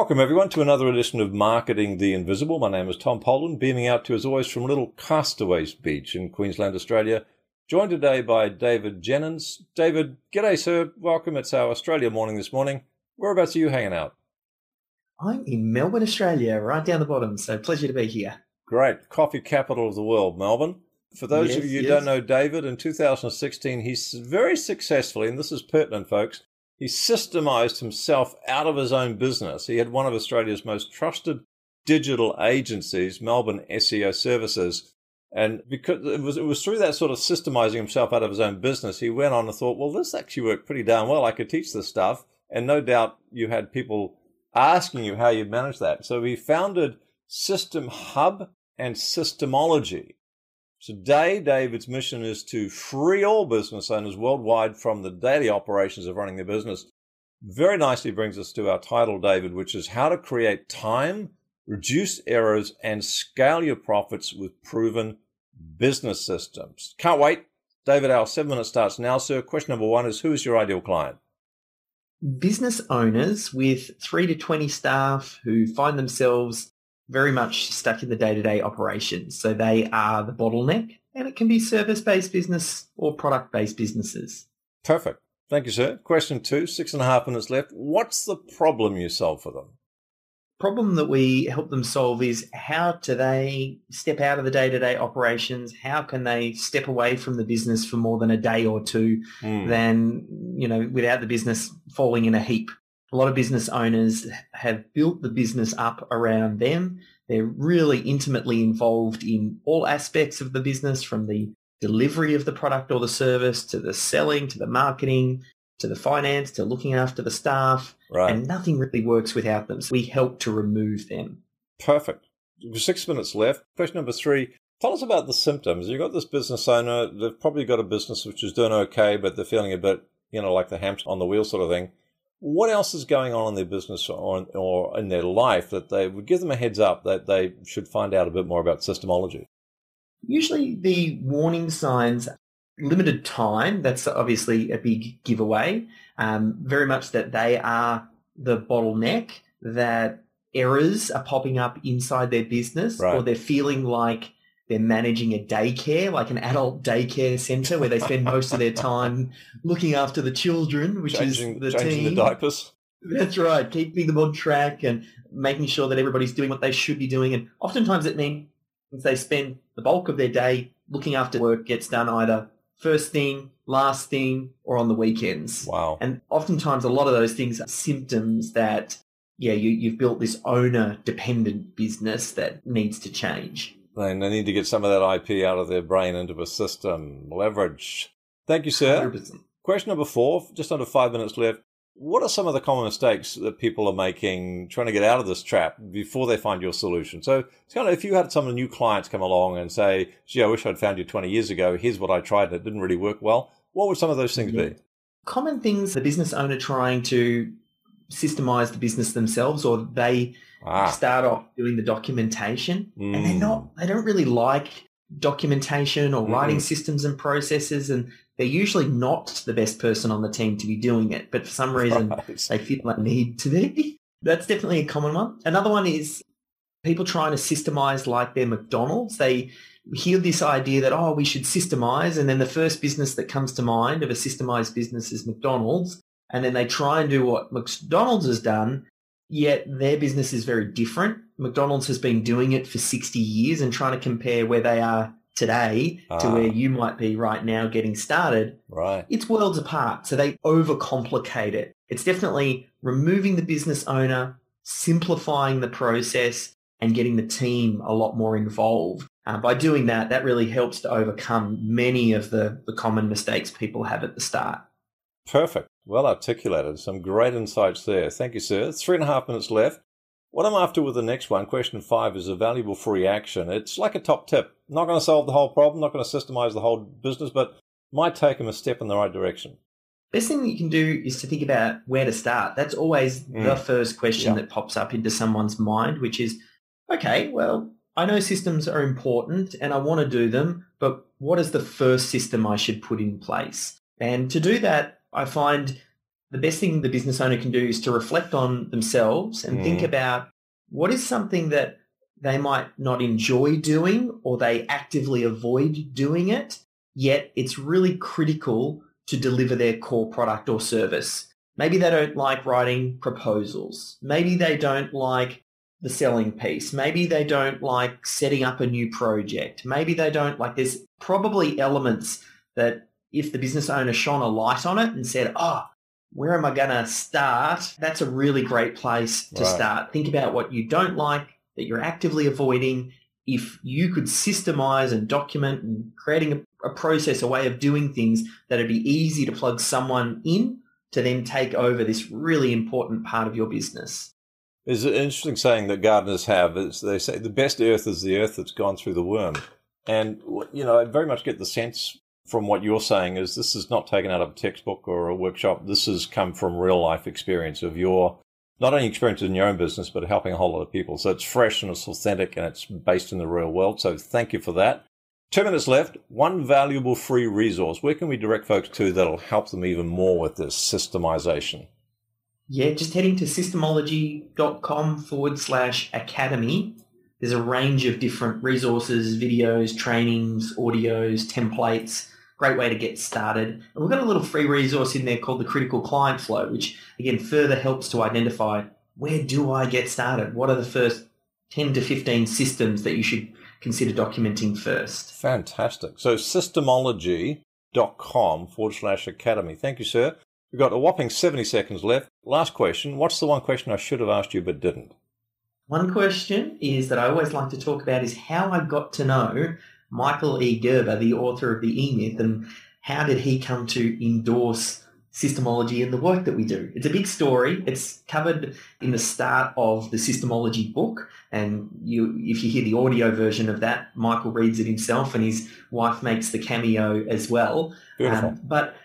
Welcome, everyone, to another edition of Marketing the Invisible. My name is Tom Poland, beaming out to you as always from Little Castaways Beach in Queensland, Australia. Joined today by David Jenyns. David, g'day, sir. Welcome. It's our Australia morning this morning. Whereabouts are you hanging out? I'm in Melbourne, Australia, right down the bottom. So pleasure to be here. Great. Coffee capital of the world, Melbourne. For those yes, of you who yes. don't know David, in 2016, he's very successfully, and this is pertinent, folks, he systemized himself out of his own business. He had one of Australia's most trusted digital agencies, Melbourne SEO Services. And because it was, it was through that sort of systemizing himself out of his own business, he went on and thought, well, this actually worked pretty darn well. I could teach this stuff. And no doubt you had people asking you how you manage that. So he founded systemHUB and Systemology. Today, David's mission is to free all business owners worldwide from the daily operations of running their business. Very nicely brings us to our title, David, which is How to Create Time, Reduce Errors, and Scale Your Profits with Proven Business Systems. Can't wait. David, our seven minutes starts now, sir. Question number one is Who is your ideal client? Business owners with three to 20 staff who find themselves very much stuck in the day-to-day operations. So they are the bottleneck and it can be service-based business or product-based businesses. Perfect. Thank you, sir. Question two, six and a half minutes left. What's the problem you solve for them? Problem that we help them solve is how do they step out of the day-to-day operations? How can they step away from the business for more than a day or two mm. than, you know, without the business falling in a heap? A lot of business owners have built the business up around them. They're really intimately involved in all aspects of the business from the delivery of the product or the service to the selling to the marketing to the finance to looking after the staff. Right. And nothing really works without them. So we help to remove them. Perfect. Six minutes left. Question number three. Tell us about the symptoms. You've got this business owner. They've probably got a business which is doing okay, but they're feeling a bit, you know, like the hamster on the wheel sort of thing what else is going on in their business or, or in their life that they would give them a heads up that they should find out a bit more about systemology? Usually the warning signs, limited time, that's obviously a big giveaway. Um, very much that they are the bottleneck, that errors are popping up inside their business right. or they're feeling like they're managing a daycare, like an adult daycare center where they spend most of their time looking after the children, which changing, is the changing team. the diapers. That's right, keeping them on track and making sure that everybody's doing what they should be doing. And oftentimes it means they spend the bulk of their day looking after work gets done either first thing, last thing, or on the weekends. Wow. And oftentimes a lot of those things are symptoms that, yeah, you, you've built this owner dependent business that needs to change. They need to get some of that IP out of their brain into a system. Leverage. Thank you, sir. 100%. Question number four, just under five minutes left. What are some of the common mistakes that people are making trying to get out of this trap before they find your solution? So it's kind of if you had some new clients come along and say, gee, I wish I'd found you 20 years ago. Here's what I tried and it didn't really work well. What would some of those things be? Common things the business owner trying to systemize the business themselves or they ah. start off doing the documentation mm. and they're not hmm. they don't really like documentation or mm. writing systems and processes and they're usually not the best person on the team to be doing it but for some reason right. they feel they need to be that's definitely a common one another one is people trying to systemize like their mcdonald's they hear this idea that oh we should systemize and then the first business that comes to mind of a systemized business is mcdonald's and then they try and do what McDonald's has done, yet their business is very different. McDonald's has been doing it for 60 years and trying to compare where they are today to ah. where you might be right now getting started. Right. It's worlds apart. So they overcomplicate it. It's definitely removing the business owner, simplifying the process and getting the team a lot more involved. Uh, by doing that, that really helps to overcome many of the, the common mistakes people have at the start. Perfect. Well articulated. Some great insights there. Thank you, sir. Three and a half minutes left. What I'm after with the next one, question five, is a valuable free action. It's like a top tip. Not going to solve the whole problem, not going to systemize the whole business, but might take them a step in the right direction. Best thing you can do is to think about where to start. That's always mm. the first question yeah. that pops up into someone's mind, which is, okay, well, I know systems are important and I want to do them, but what is the first system I should put in place? And to do that, I find the best thing the business owner can do is to reflect on themselves and mm. think about what is something that they might not enjoy doing or they actively avoid doing it, yet it's really critical to deliver their core product or service. Maybe they don't like writing proposals. Maybe they don't like the selling piece. Maybe they don't like setting up a new project. Maybe they don't like, there's probably elements that if the business owner shone a light on it and said, oh, where am I going to start? That's a really great place to right. start. Think about what you don't like, that you're actively avoiding. If you could systemize and document and creating a, a process, a way of doing things that'd be easy to plug someone in to then take over this really important part of your business. There's an interesting saying that gardeners have. Is they say the best earth is the earth that's gone through the worm. And, you know, I very much get the sense from what you're saying is this is not taken out of a textbook or a workshop. This has come from real life experience of your not only experience in your own business, but helping a whole lot of people. So it's fresh and it's authentic and it's based in the real world. So thank you for that. Two minutes left. One valuable free resource. Where can we direct folks to that'll help them even more with this systemization? Yeah, just heading to systemology.com forward slash academy. There's a range of different resources, videos, trainings, audios, templates great way to get started. And we've got a little free resource in there called the Critical Client Flow, which again further helps to identify where do I get started? What are the first 10 to 15 systems that you should consider documenting first? Fantastic. So systemology.com forward slash academy. Thank you, sir. We've got a whopping 70 seconds left. Last question. What's the one question I should have asked you but didn't? One question is that I always like to talk about is how I got to know Michael E. Gerber, the author of the E-Myth, and how did he come to endorse systemology and the work that we do? It's a big story. It's covered in the start of the systemology book, and you, if you hear the audio version of that, Michael reads it himself, and his wife makes the cameo as well. Beautiful. Um, but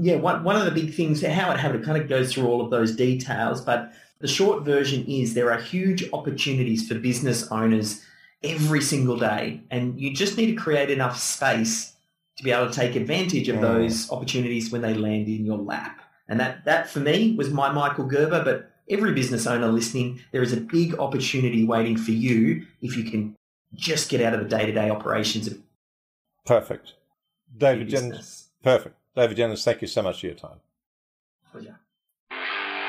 yeah, one, one of the big things, how it happened, it kind of goes through all of those details, but the short version is there are huge opportunities for business owners every single day. And you just need to create enough space to be able to take advantage of mm. those opportunities when they land in your lap. And that, that for me was my Michael Gerber, but every business owner listening, there is a big opportunity waiting for you if you can just get out of the day-to-day operations. Of perfect. David Jenyns. Perfect. David Jenyns, thank you so much for your time. Pleasure.